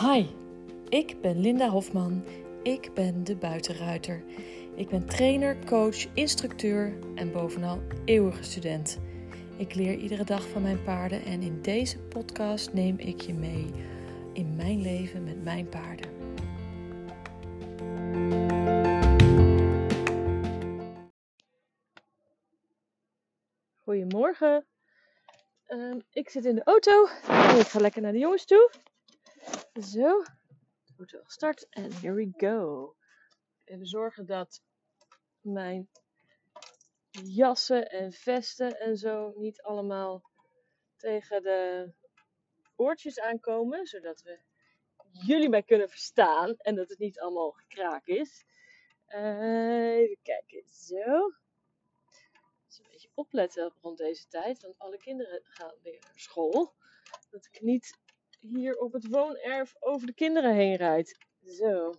Hi, ik ben Linda Hofman. Ik ben de buitenruiter. Ik ben trainer, coach, instructeur en bovenal eeuwige student. Ik leer iedere dag van mijn paarden en in deze podcast neem ik je mee in mijn leven met mijn paarden. Goedemorgen. Ehm, ik zit in de auto. Ik ga lekker naar de jongens toe. Zo. Auto gestart en here we go. Even zorgen dat mijn jassen en vesten en zo niet allemaal tegen de oortjes aankomen, zodat we jullie mij kunnen verstaan en dat het niet allemaal gekraak is. Uh, even kijken, zo. Dus een beetje opletten rond deze tijd, want alle kinderen gaan weer naar school. Dat ik niet hier op het woonerf over de kinderen heen rijd. Zo.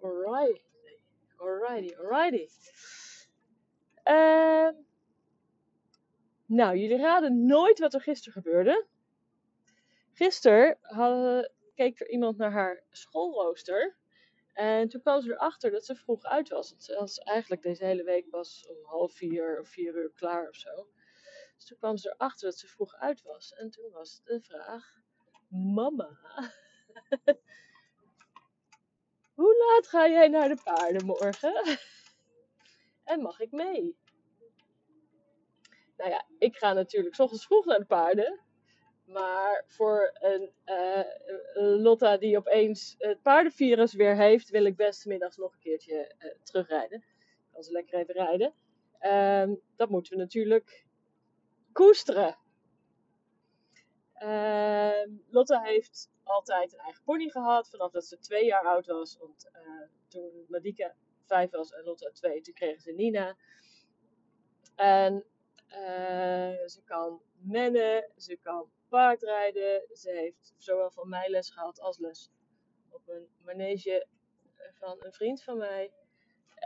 Alright. Alrighty, alrighty. Uh, nou, jullie raden nooit wat er gisteren gebeurde. Gisteren keek er iemand naar haar schoolrooster. En toen kwam ze erachter dat ze vroeg uit was. Want ze was eigenlijk deze hele week pas om half vier of vier uur klaar of zo. Dus toen kwam ze erachter dat ze vroeg uit was. En toen was de vraag: Mama, hoe laat ga jij naar de paarden morgen? en mag ik mee? Nou ja, ik ga natuurlijk s ochtends vroeg naar de paarden. Maar voor een uh, Lotta die opeens het paardenvirus weer heeft, wil ik best middags nog een keertje uh, terugrijden. Kan ze lekker even rijden. Um, dat moeten we natuurlijk koesteren. Uh, Lotte heeft altijd een eigen pony gehad, vanaf dat ze twee jaar oud was. Want uh, toen Madika vijf was en Lotte twee, toen kregen ze Nina. En uh, ze kan mennen, ze kan paardrijden. Ze heeft zowel van mij les gehad als les op een manege van een vriend van mij.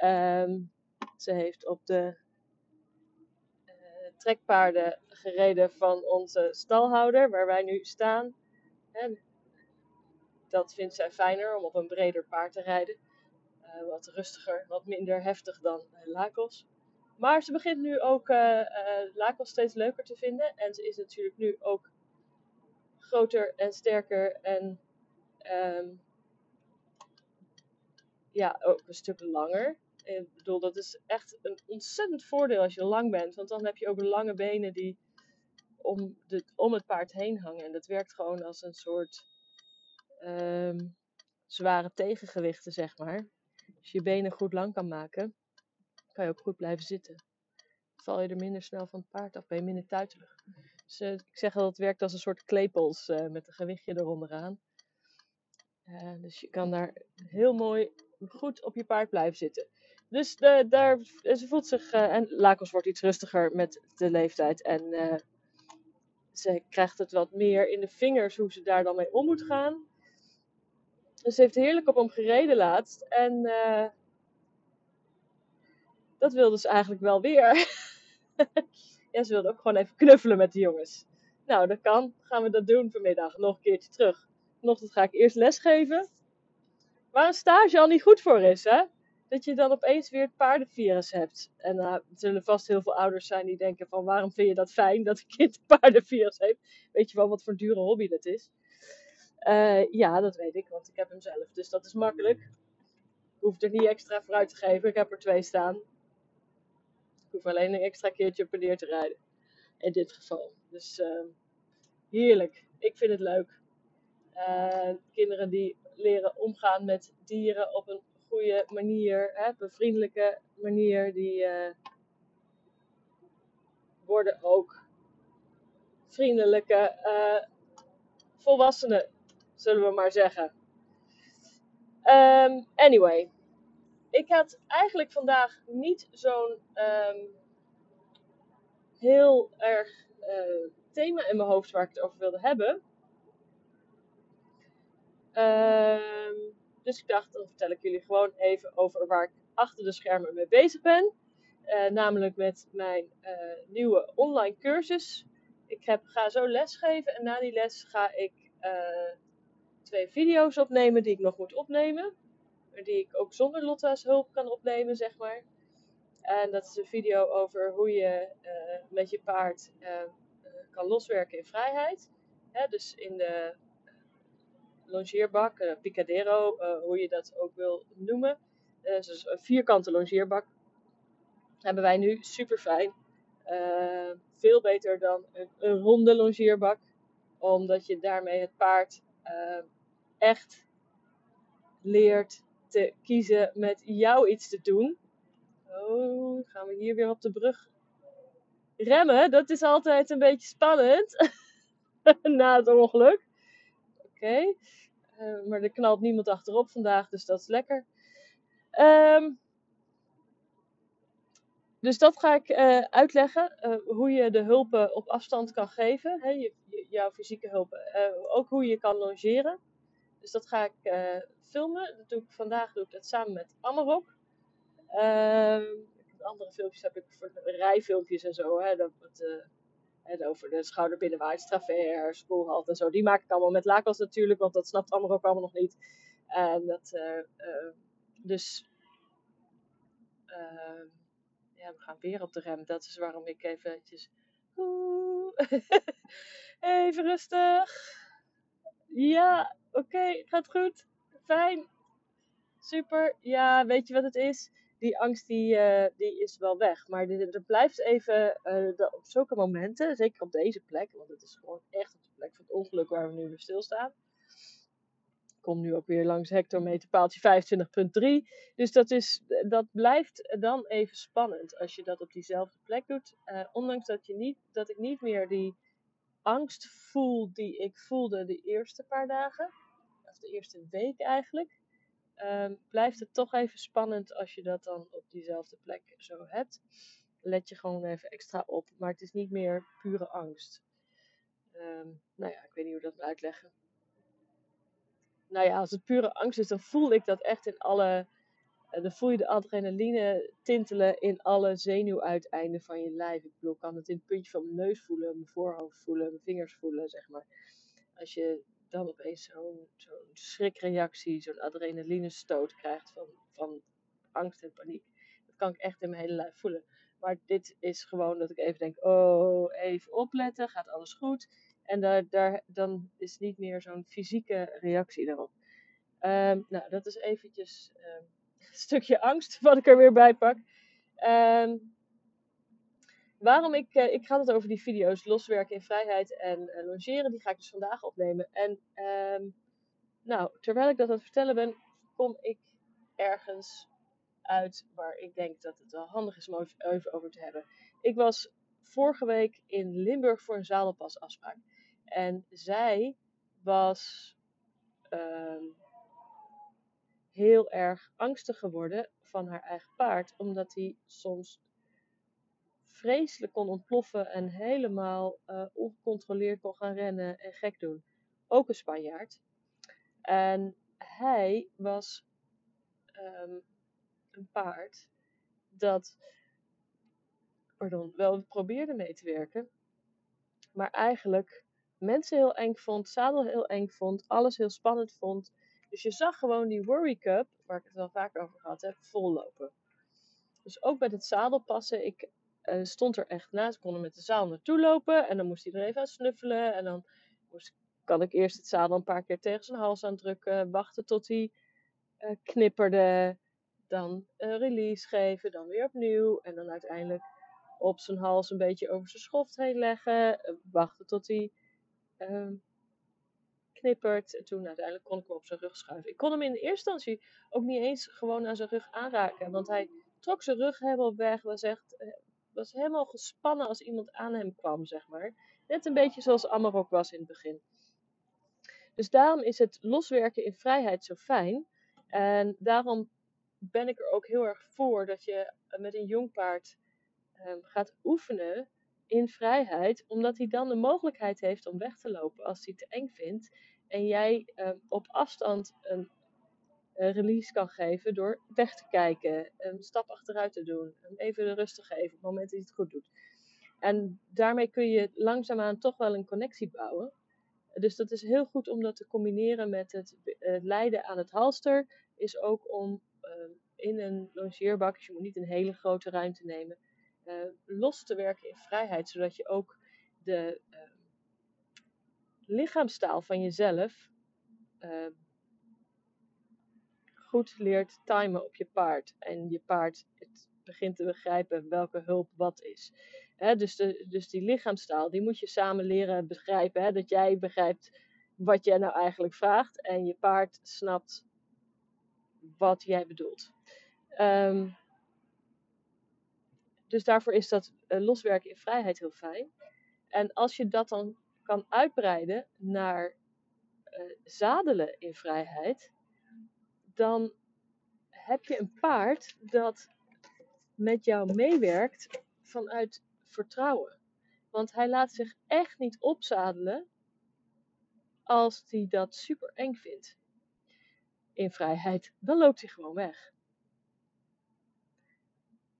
Um, ze heeft op de trekpaarden gereden van onze stalhouder, waar wij nu staan. En dat vindt zij fijner om op een breder paard te rijden. Uh, wat rustiger, wat minder heftig dan uh, Lakos. Maar ze begint nu ook uh, Lakos steeds leuker te vinden. En ze is natuurlijk nu ook groter en sterker en um, ja, ook een stuk langer. Ik bedoel, dat is echt een ontzettend voordeel als je lang bent. Want dan heb je ook lange benen die om, de, om het paard heen hangen. En dat werkt gewoon als een soort um, zware tegengewichten, zeg maar. Als je je benen goed lang kan maken, kan je ook goed blijven zitten. val je er minder snel van het paard af, ben je minder tuitelig. Dus uh, ik zeg dat het werkt als een soort klepels uh, met een gewichtje eronderaan. Uh, dus je kan daar heel mooi goed op je paard blijven zitten. Dus de, daar, ze voelt zich, uh, en Lakos wordt iets rustiger met de leeftijd. En ze krijgt het wat meer in de vingers hoe ze daar dan mee om moet gaan. Dus ze heeft heerlijk op hem gereden laatst. En dat wilde ze eigenlijk wel weer. ja, ze wilde ook gewoon even knuffelen met de jongens. Nou, dat kan. Gaan we dat doen vanmiddag. Nog een keertje terug. Vanochtend ga ik eerst lesgeven. Waar een stage al niet goed voor is, hè? Dat je dan opeens weer het paardenvirus hebt. En uh, er zullen vast heel veel ouders zijn die denken van waarom vind je dat fijn dat een kind paardenvirus heeft? Weet je wel wat voor dure hobby dat is? Uh, ja, dat weet ik, want ik heb hem zelf. Dus dat is makkelijk. Ik hoef er niet extra voor uit te geven. Ik heb er twee staan. Ik hoef alleen een extra keertje op en neer te rijden. In dit geval. Dus uh, heerlijk. Ik vind het leuk. kinderen die leren omgaan met dieren op een goede manier, hè, op een vriendelijke manier, die uh, worden ook vriendelijke uh, volwassenen, zullen we maar zeggen. Um, anyway, ik had eigenlijk vandaag niet zo'n um, heel erg uh, thema in mijn hoofd waar ik het over wilde hebben. Um, dus ik dacht, dan vertel ik jullie gewoon even over waar ik achter de schermen mee bezig ben. Uh, namelijk met mijn uh, nieuwe online cursus. Ik ga zo lesgeven en na die les ga ik uh, twee video's opnemen die ik nog moet opnemen. Die ik ook zonder Lotta's hulp kan opnemen, zeg maar. En dat is een video over hoe je met je paard kan loswerken in vrijheid. Hè, dus in de longeerbak, uh, picadero, hoe je dat ook wil noemen. dus een vierkante longeerbak hebben wij nu super fijn. veel beter dan een, een, ronde longeerbak. Omdat je daarmee het paard echt leert te kiezen met jou iets te doen. Oh, gaan we hier weer op de brug remmen? Dat is altijd een beetje spannend. Na het ongeluk. Oké. Eh, maar er knalt niemand achterop vandaag, dus dat is lekker. Um, dus dat ga ik uh, uitleggen. Uh, hoe je de hulpen op afstand kan geven. Hè, je, jouw fysieke hulpen. ook hoe je kan longeren. Dus dat ga ik filmen. Dat doe ik, vandaag doe ik dat samen met Amarok. Uh, andere filmpjes heb ik voor rijfilmpjes en zo. Hè, dat, uh, over de schouder binnenwaarts, travers, spoelhalt en zo. Die maak ik allemaal met lakels natuurlijk, want dat snapt Amarok allemaal nog niet. En dat, uh, dus ehm, ja, we gaan weer op de rem. Dat is waarom ik eventjes. even rustig. Ja, oké, gaat goed. Fijn. Super. Ja, weet je wat het is? Die angst die, uh, die is wel weg. Maar er blijft even uh, op zulke momenten, zeker op deze plek, want het is gewoon echt op de plek van het ongeluk waar we nu weer stilstaan. Ik kom nu ook weer langs hectometer paaltje 25.3. Dus dat, is, dat blijft dan even spannend als je dat op diezelfde plek doet. Uh, ondanks dat, je niet, dat ik niet meer die angst voel die ik voelde de eerste paar dagen de eerste week eigenlijk, um, blijft het toch even spannend als je dat dan op diezelfde plek zo hebt. Let je gewoon even extra op. Maar het is niet meer pure angst. Um, nou ja, ik weet niet hoe dat moet uitleggen. Nou ja, als het pure angst is, dan voel ik dat echt in alle. Uh, dan voel je de adrenaline tintelen in alle zenuwuiteinden van je lijf. Ik bedoel, kan het in het puntje van mijn neus voelen, mijn voorhoofd voelen, mijn vingers voelen, zeg maar. Als je dan opeens zo'n zo'n schrikreactie, zo'n adrenalinestoot krijgt van, van angst en paniek. Dat kan ik echt in mijn hele lijf voelen. Maar dit is gewoon dat ik even denk, oh, even opletten, gaat alles goed? En daar, daar, dan is niet meer zo'n fysieke reactie daarop. Um, nou, dat is eventjes um, een stukje angst wat ik er weer bij pak. Um, waarom ik, uh, ik ga het over die video's loswerken in vrijheid en uh, logeren, die ga ik dus vandaag opnemen. En um, nou, terwijl ik dat aan het vertellen ben, kom ik ergens uit waar ik denk dat het wel handig is om even over te hebben. Ik was vorige week in Limburg voor een zadelpasafspraak. En zij was um, heel erg angstig geworden van haar eigen paard, omdat hij soms vreselijk kon ontploffen en helemaal uh, ongecontroleerd kon gaan rennen en gek doen. Ook een Spanjaard. En hij was um, een paard dat pardon, wel probeerde mee te werken, maar eigenlijk mensen heel eng vond, zadel heel eng vond, alles heel spannend vond. Dus je zag gewoon die Worry Cup, waar ik het wel vaak over gehad heb, vollopen. Dus ook met het zadelpassen, ik uh, stond er echt naast. Ik kon er met de zaal naartoe lopen. En dan moest hij er even aan snuffelen. En dan moest, kan ik eerst het zadel een paar keer tegen zijn hals aandrukken. Wachten tot hij uh, knipperde. Dan een release geven. Dan weer opnieuw. En dan uiteindelijk op zijn hals een beetje over zijn schoft heen leggen. Wachten tot hij ehm, knippert. En toen uiteindelijk kon ik hem op zijn rug schuiven. Ik kon hem in eerste instantie ook niet eens gewoon aan zijn rug aanraken. Want hij trok zijn rug helemaal weg. Was echt was helemaal gespannen als iemand aan hem kwam, zeg maar. Net een beetje zoals Amarok was in het begin. Dus daarom is het loswerken in vrijheid zo fijn. En daarom ben ik er ook heel erg voor dat je met een jong paard um, gaat oefenen in vrijheid, omdat hij dan de mogelijkheid heeft om weg te lopen als hij te eng vindt. En jij um, op afstand een release kan geven door weg te kijken, een stap achteruit te doen, even de rust te geven op het moment dat hij het goed doet. En daarmee kun je langzaamaan toch wel een connectie bouwen, Dus dat is heel goed om dat te combineren met het uh, lijden aan het halster. Is ook om uh, in een longeerbak, dus je moet niet een hele grote ruimte nemen, uh, los te werken in vrijheid. Zodat je ook de ehm, lichaamstaal van jezelf ehm, goed leert timen op je paard. En je paard het begint te begrijpen welke hulp wat is. dus, de, dus die lichaamstaal, die moet je samen leren begrijpen. dat jij begrijpt wat jij nou eigenlijk vraagt. En je paard snapt wat jij bedoelt. Ehm, dus daarvoor is dat uh, loswerken in vrijheid heel fijn. En als je dat dan kan uitbreiden naar uh, zadelen in vrijheid, dan heb je een paard dat met jou meewerkt vanuit vertrouwen. Want hij laat zich echt niet opzadelen als hij dat super eng vindt. In vrijheid, dan loopt hij gewoon weg.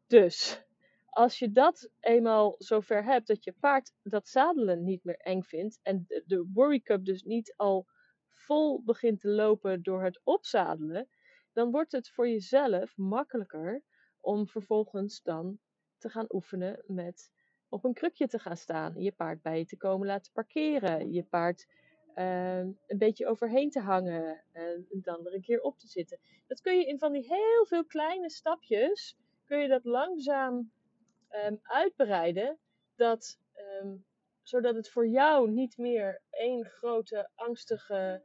Dus als je dat eenmaal zover hebt dat je paard dat zadelen niet meer eng vindt en de worry cup dus niet al vol begint te lopen door het opzadelen, dan wordt het voor jezelf makkelijker om vervolgens dan te gaan oefenen met op een krukje te gaan staan, je paard bij je te komen laten parkeren, je paard uh, een beetje overheen te hangen en dan er een keer op te zitten. Dat kun je in van die heel veel kleine stapjes, kun je dat langzaam um, uitbreiden, dat, um, zodat het voor jou niet meer één grote angstige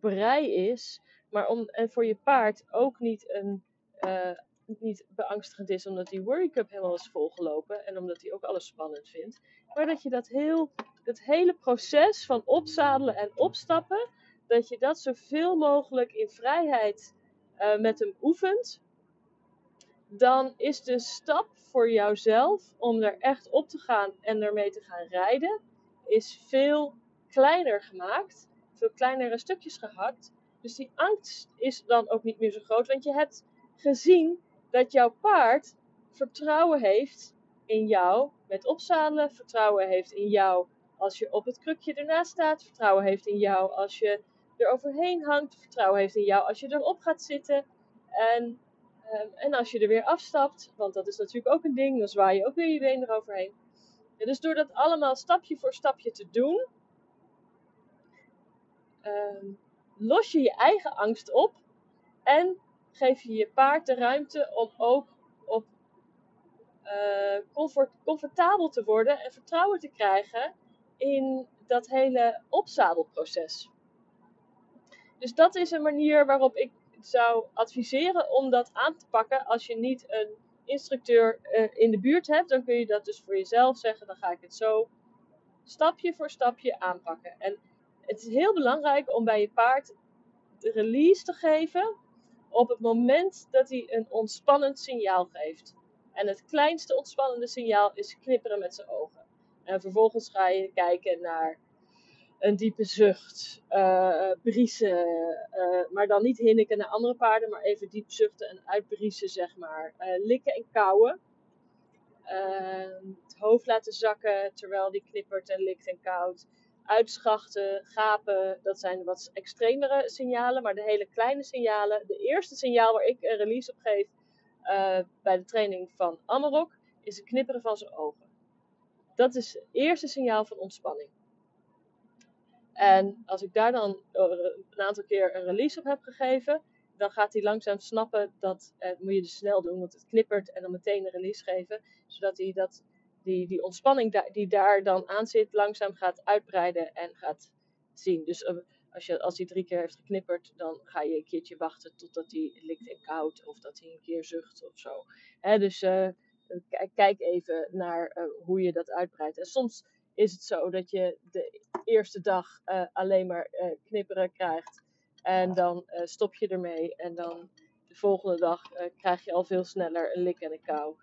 brei is, maar om, en voor je paard ook niet, een, uh, niet beangstigend is omdat die Worry Cup helemaal is volgelopen en omdat hij ook alles spannend vindt. Maar dat je dat, heel, dat hele proces van opzadelen en opstappen, dat je dat zoveel mogelijk in vrijheid uh, met hem oefent. Dan is de stap voor jouzelf om er echt op te gaan en ermee te gaan rijden, is veel kleiner gemaakt. Veel kleinere stukjes gehakt. Dus die angst is dan ook niet meer zo groot, want je hebt gezien dat jouw paard vertrouwen heeft in jou met opzadelen, vertrouwen heeft in jou als je op het krukje ernaast staat, vertrouwen heeft in jou als je er overheen hangt, vertrouwen heeft in jou als je erop gaat zitten. En, um, en als je er weer afstapt, want dat is natuurlijk ook een ding, dan zwaai je ook weer je been eroverheen. Dus door dat allemaal stapje voor stapje te doen, um, los je je eigen angst op en geef je je paard de ruimte om ook op uh, comfort, comfortabel te worden en vertrouwen te krijgen in dat hele opzadelproces. Dus dat is een manier waarop ik zou adviseren om dat aan te pakken als je niet een instructeur uh, in de buurt hebt. Dan kun je dat dus voor jezelf zeggen. Dan ga ik het zo stapje voor stapje aanpakken. En het is heel belangrijk om bij je paard de release te geven op het moment dat hij een ontspannend signaal geeft. En het kleinste ontspannende signaal is knipperen met zijn ogen. En vervolgens ga je kijken naar een diepe zucht, uh, briesen, uh, maar dan niet hinniken naar andere paarden, maar even diep zuchten en uitbriesen, zeg maar. Uh, likken en kauwen. het hoofd laten zakken terwijl die knippert en likt en kauwt uitschachten, gapen, dat zijn wat extremere signalen. Maar de hele kleine signalen, de eerste signaal waar ik een release op geef bij de training van Amarok, is het knipperen van zijn ogen. Dat is het eerste signaal van ontspanning. En als ik daar dan een aantal keer een release op heb gegeven, dan gaat hij langzaam snappen dat, eh, moet je dus snel doen, want het knippert en dan meteen een release geven, zodat hij dat die, die ontspanning die daar dan aan zit, langzaam gaat uitbreiden en gaat zien. Dus uh, als, je, als hij drie keer heeft geknipperd, dan ga je een keertje wachten totdat hij likt en koud of dat hij een keer zucht of zo. Hè, dus uh, kijk even naar uh, hoe je dat uitbreidt. En soms is het zo dat je de eerste dag alleen maar knipperen krijgt en dan stop je ermee en dan de volgende dag krijg je al veel sneller een lik en een kou.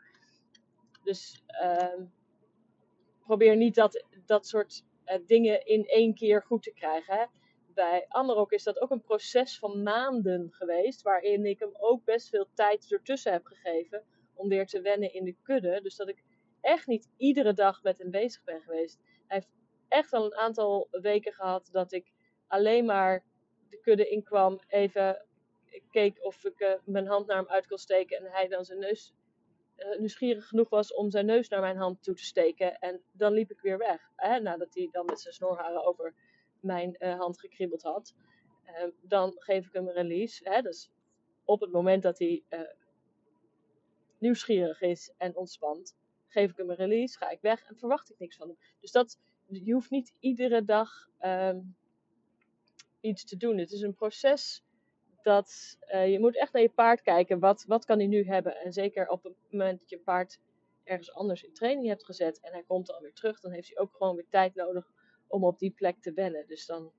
Dus uh, probeer niet dat, dat soort dingen in één keer goed te krijgen. Hè. Bij Amarok is dat ook een proces van maanden geweest, waarin ik hem ook best veel tijd ertussen heb gegeven om weer te wennen in de kudde. Dus dat ik echt niet iedere dag met hem bezig ben geweest. Hij heeft echt al een aantal weken gehad dat ik alleen maar de kudde inkwam, even keek of ik uh, mijn hand naar hem uit kon steken en hij dan zijn neus uh, nieuwsgierig genoeg was om zijn neus naar mijn hand toe te steken. En dan liep ik weer weg. Hè, nadat hij dan met zijn snorharen over mijn uh, hand gekribbeld had. dan geef ik hem een release. Hè, dus op het moment dat hij nieuwsgierig is en ontspant, geef ik hem een release, ga ik weg en verwacht ik niks van hem. Dus dat, je hoeft niet iedere dag um, iets te doen. Het is een proces dat uh, je moet echt naar je paard kijken. Wat, wat kan hij nu hebben? En zeker op het moment dat je paard ergens anders in training hebt gezet en hij komt alweer terug, dan heeft hij ook gewoon weer tijd nodig om op die plek te wennen. Dus dan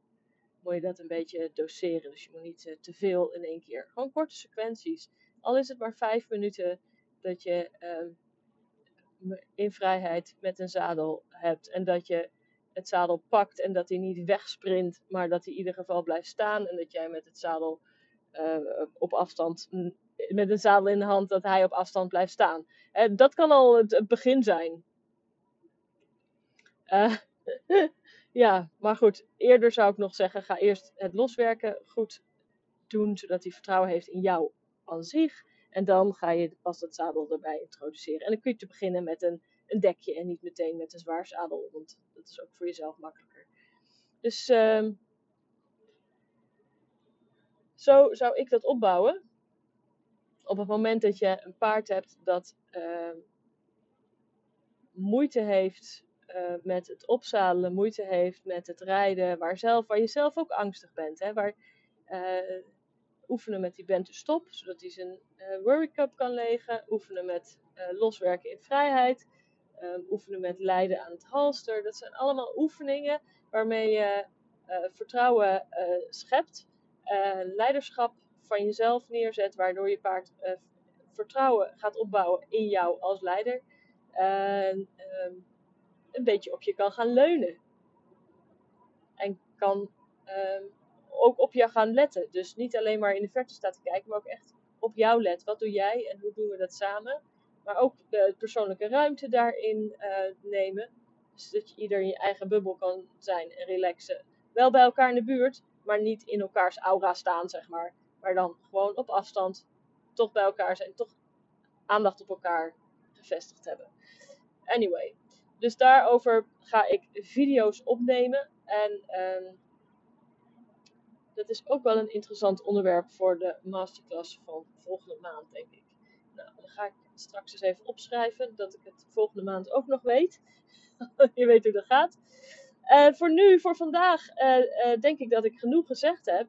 moet je dat een beetje doseren. Dus je moet niet uh, te veel in één keer. Gewoon korte sequenties. Al is het maar vijf minuten dat je uh, in vrijheid met een zadel hebt. En dat je het zadel pakt en dat hij niet wegsprint, maar dat hij in ieder geval blijft staan. En dat jij met het zadel uh, op afstand, met een zadel in de hand, dat hij op afstand blijft staan. Uh, dat kan al het, begin zijn. Uh, ja, maar goed, eerder zou ik nog zeggen: ga eerst het loswerken goed doen, zodat hij vertrouwen heeft in jou aan zich. En dan ga je pas het zadel erbij introduceren. En dan kun je te beginnen met een, een dekje en niet meteen met een zwaar zadel, want dat is ook voor jezelf makkelijker. Dus um, zo zou ik dat opbouwen. Op het moment dat je een paard hebt dat uh, moeite heeft uh, met het opzadelen, moeite heeft met het rijden, waar, zelf, waar je zelf ook angstig bent. Hè, waar, uh, oefenen met die bent stop, zodat hij zijn worry cup kan legen. Oefenen met loswerken in vrijheid. Oefenen met leiden aan het halster. Dat zijn allemaal oefeningen waarmee je vertrouwen schept uh, leiderschap van jezelf neerzet, waardoor je paard vertrouwen gaat opbouwen in jou als leider. En uh, een beetje op je kan gaan leunen. En kan ehm, ook op je gaan letten. Dus niet alleen maar in de verte staat te kijken, maar ook echt op jou let. Wat doe jij en hoe doen we dat samen? Maar ook de persoonlijke ruimte daarin uh, nemen. Dus dat je ieder in je eigen bubbel kan zijn en relaxen. Wel bij elkaar in de buurt, maar niet in elkaars aura staan, zeg maar. Maar dan gewoon op afstand toch bij elkaar zijn, toch aandacht op elkaar gevestigd hebben. Anyway, dus daarover ga ik video's opnemen. En um, dat is ook wel een interessant onderwerp voor de masterclass van volgende maand, denk ik. Nou, dan ga ik straks eens even opschrijven, dat ik het volgende maand ook nog weet. Je weet hoe dat gaat. Uh, voor nu, voor vandaag, uh, uh, denk ik dat ik genoeg gezegd heb.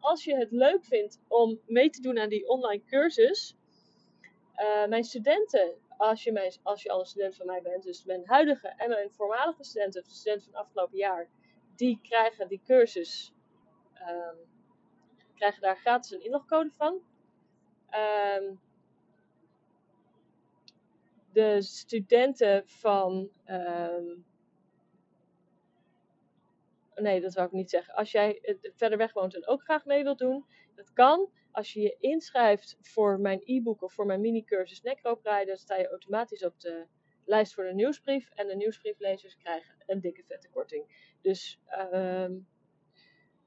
als je het leuk vindt om mee te doen aan die online cursus, mijn studenten, als je, als je al een student van mij bent, dus mijn huidige en mijn voormalige studenten, de studenten van afgelopen jaar, die krijgen die cursus, um, krijgen daar gratis een inlogcode van. Um, de studenten van um, nee, dat zou ik niet zeggen. Als jij verder weg woont en ook graag mee wilt doen, dat kan. Als je je inschrijft voor mijn e-book of voor mijn mini-cursus dan sta je automatisch op de lijst voor de nieuwsbrief. En de nieuwsbrieflezers krijgen een dikke vette korting. Dus uh,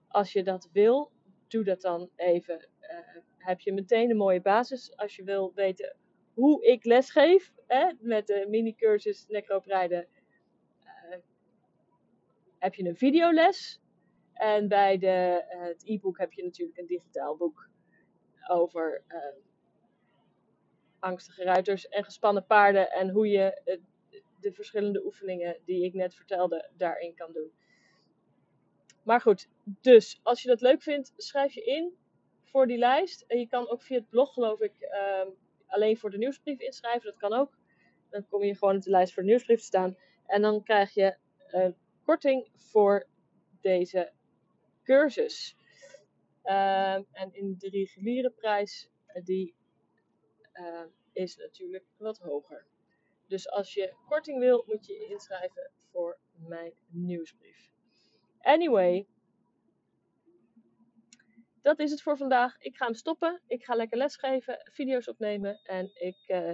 als je dat wil, doe dat dan even. Uh, heb je meteen een mooie basis als je wil weten hoe ik lesgeef hè, met de mini-cursus Necroprijden heb je een videoles. En bij de, het e-book heb je natuurlijk een digitaal boek over uh, angstige ruiters en gespannen paarden. En hoe je uh, de verschillende oefeningen die ik net vertelde daarin kan doen. Maar goed, dus als je dat leuk vindt, schrijf je in voor die lijst. En je kan ook via het blog, geloof ik, ehm, alleen voor de nieuwsbrief inschrijven. Dat kan ook. Dan kom je gewoon op de lijst voor de nieuwsbrief te staan. En dan krijg je korting voor deze cursus. Uh, en in de reguliere prijs, eh, die uh, is natuurlijk wat hoger. Dus als je korting wil, moet je inschrijven voor mijn nieuwsbrief. Anyway, dat is het voor vandaag. Ik ga hem stoppen. Ik ga lekker lesgeven, video's opnemen. En ik eh,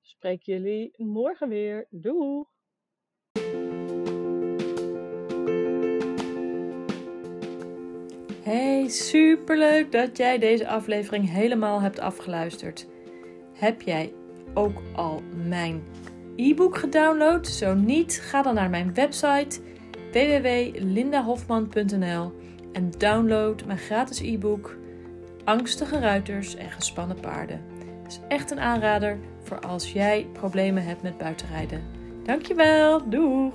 spreek jullie morgen weer. Doei! Hey, superleuk dat jij deze aflevering helemaal hebt afgeluisterd. Heb jij ook al mijn e-book gedownload? Zo niet, ga dan naar mijn website www.lindahofman.nl en download mijn gratis e-book Angstige ruiters en gespannen paarden. Het is echt een aanrader voor als jij problemen hebt met buitenrijden. Dankjewel, doeg!